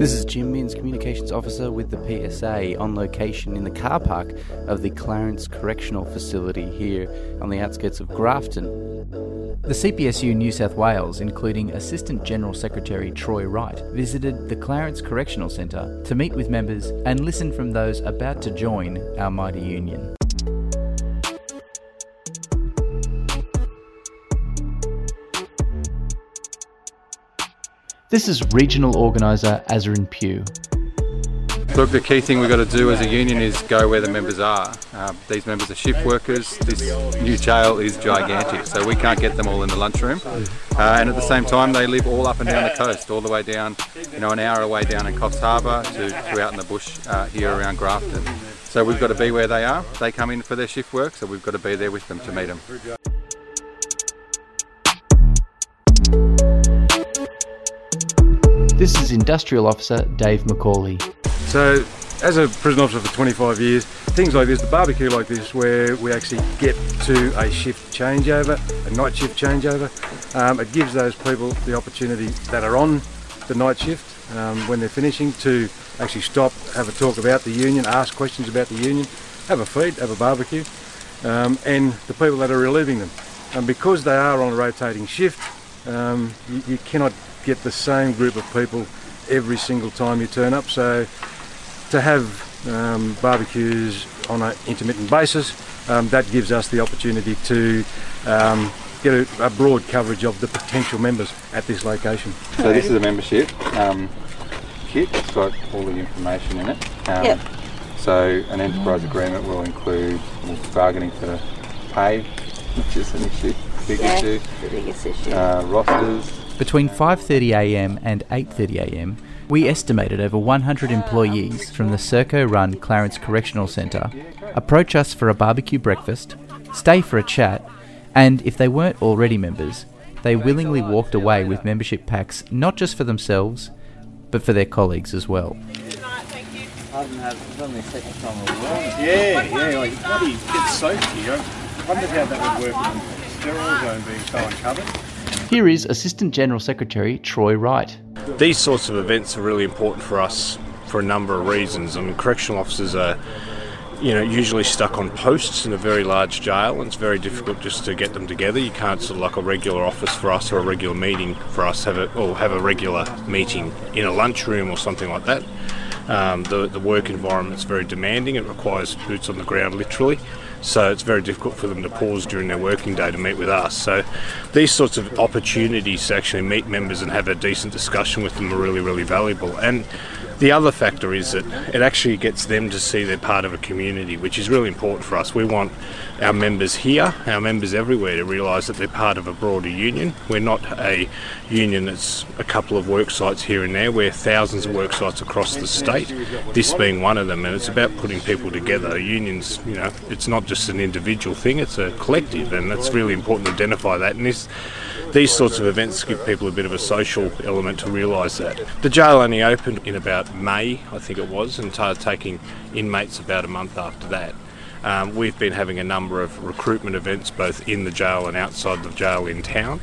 This is Jim Minns, Communications Officer with the PSA, on location in the car park of the Clarence Correctional Facility here on the outskirts of Grafton. The CPSU New South Wales, including Assistant General Secretary Troy Wright, visited the Clarence Correctional Centre to meet with members and listen from those about to join our mighty union. This is Regional Organiser Azrin Pugh. Look, the key thing we've got to do as a union is go where the members are. Uh, these members are shift workers. This new jail is gigantic, so we can't get them all in the lunchroom. Uh, and at the same time, they live all up and down the coast, all the way down, you know, an hour away down in Coffs Harbour to, to out in the bush uh, here around Grafton. So we've got to be where they are. They come in for their shift work, so we've got to be there with them to meet them. This is Industrial Officer Dave McCauley. So, as a prison officer for 25 years, things like this, the barbecue like this, where we actually get to a shift changeover, a night shift changeover, um, it gives those people the opportunity that are on the night shift um, when they're finishing to actually stop, have a talk about the union, ask questions about the union, have a feed, have a barbecue, um, and the people that are relieving them. And because they are on a rotating shift, um, you, you cannot get the same group of people every single time you turn up. So to have um, barbecues on an intermittent basis, um, that gives us the opportunity to um, get a, a, broad coverage of the potential members at this location. So this is a membership um, kit. It's got all the information in it. Um, Yep. So an enterprise agreement will include bargaining for pay, which is an issue, big Yeah, issue. the biggest issue. Uh, rosters, Between 5.30am and 8.30am, we estimated over 100 employees from the Serco-run Clarence Correctional Centre approach us for a barbecue breakfast, stay for a chat, and if they weren't already members, they willingly walked away with membership packs not just for themselves, but for their colleagues as well. Yeah, yeah, oh, like bloody it's safety. I wondered how that would work with the sterile zone being so uncovered. Here is Assistant General Secretary Troy Wright. These sorts of events are really important for us for a number of reasons. I mean, correctional officers are, you know, usually stuck on posts in a very large jail, and it's very difficult just to get them together. You can't sort of like a regular office for us or a regular meeting for us have a or have a regular meeting in a lunchroom or something like that. Um, the the work environment's very demanding. It requires boots on the ground, literally. So it's very difficult for them to pause during their working day to meet with us. So these sorts of opportunities to actually meet members and have a decent discussion with them are really, really valuable. And the other factor is that it actually gets them to see they're part of a community, which is really important for us. We want our members here, our members everywhere, to realise that they're part of a broader union. We're not a union that's a couple of work sites here and there. We're thousands of work sites across the state, this being one of them, and it's about putting people together. Unions, you know, it's not just an individual thing, it's a collective, and it's really important to identify that. And this these sorts of events give people a bit of a social element to realise that. The jail only opened in about May, I think it was, and started taking inmates about a month after that. Um, we've been having a number of recruitment events both in the jail and outside the jail in town.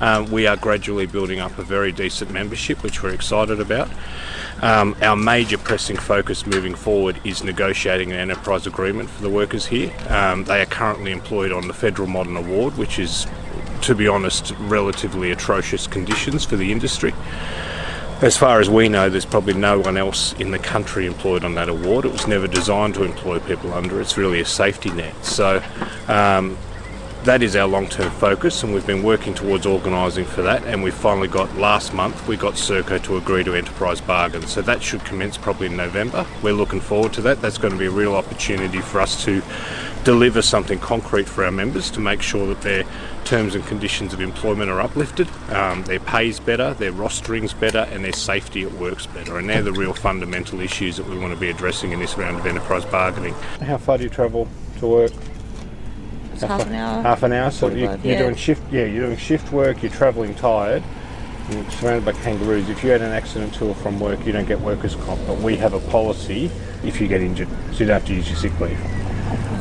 Um, we are gradually building up a very decent membership, which we're excited about. Um, our major pressing focus moving forward is negotiating an enterprise agreement for the workers here. Um, they are currently employed on the Federal Modern Award, which is, to be honest, relatively atrocious conditions for the industry. As far as we know, there's probably no one else in the country employed on that award. It was never designed to employ people under. It's really a safety net. So um, that is our long-term focus, and we've been working towards organising for that. And we finally got last month we got Serco to agree to enterprise bargain. So that should commence probably in November. We're looking forward to that. That's going to be a real opportunity for us to deliver something concrete for our members to make sure that their terms and conditions of employment are uplifted, um, their pay's better, their rostering's better, and their safety at work's better. And they're the real fundamental issues that we want to be addressing in this round of enterprise bargaining. How far do you travel to work? It's half an hour. Half an hour. So you, you're yeah. doing shift. Yeah, you're doing shift work. You're travelling tired. You're surrounded by kangaroos. If you had an accident to or from work, you don't get workers' comp. But we have a policy if you get injured, so you don't have to use your sick leave.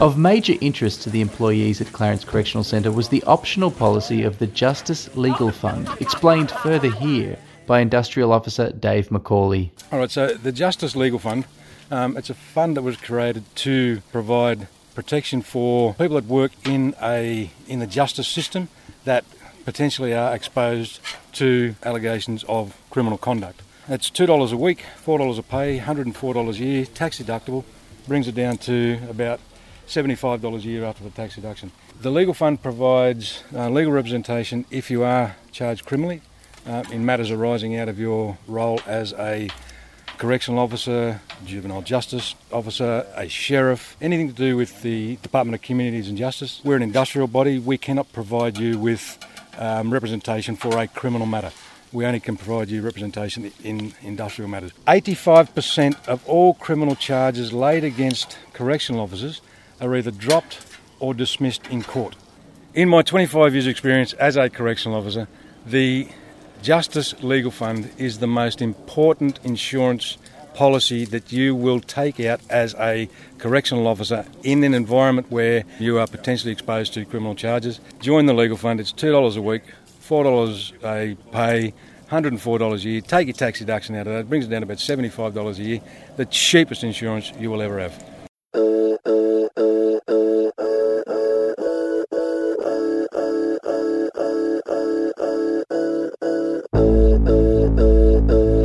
Of major interest to the employees at Clarence Correctional Centre was the optional policy of the Justice Legal Fund, explained further here by Industrial Officer Dave McCauley. All right, so the Justice Legal Fund, um, it's a fund that was created to provide protection for people that work in a in the justice system that potentially are exposed to allegations of criminal conduct. It's two dollars a week, four dollars a pay, hundred and four dollars a year, tax deductible, brings it down to about seventy-five dollars a year after the tax deduction. The legal fund provides uh, legal representation if you are charged criminally uh, in matters arising out of your role as a correctional officer, juvenile justice officer, a sheriff, anything to do with the Department of Communities and Justice. We're an industrial body. We cannot provide you with um, representation for a criminal matter. We only can provide you representation in industrial matters. 85% of all criminal charges laid against correctional officers are either dropped or dismissed in court. In my 25 years' experience as a correctional officer, the Justice Legal Fund is the most important insurance policy that you will take out as a correctional officer in an environment where you are potentially exposed to criminal charges. Join the Legal Fund, it's $2 a week, $4 a pay, $104 a year. Take your tax deduction out of that, it brings it down to about $75 a year. The cheapest insurance you will ever have.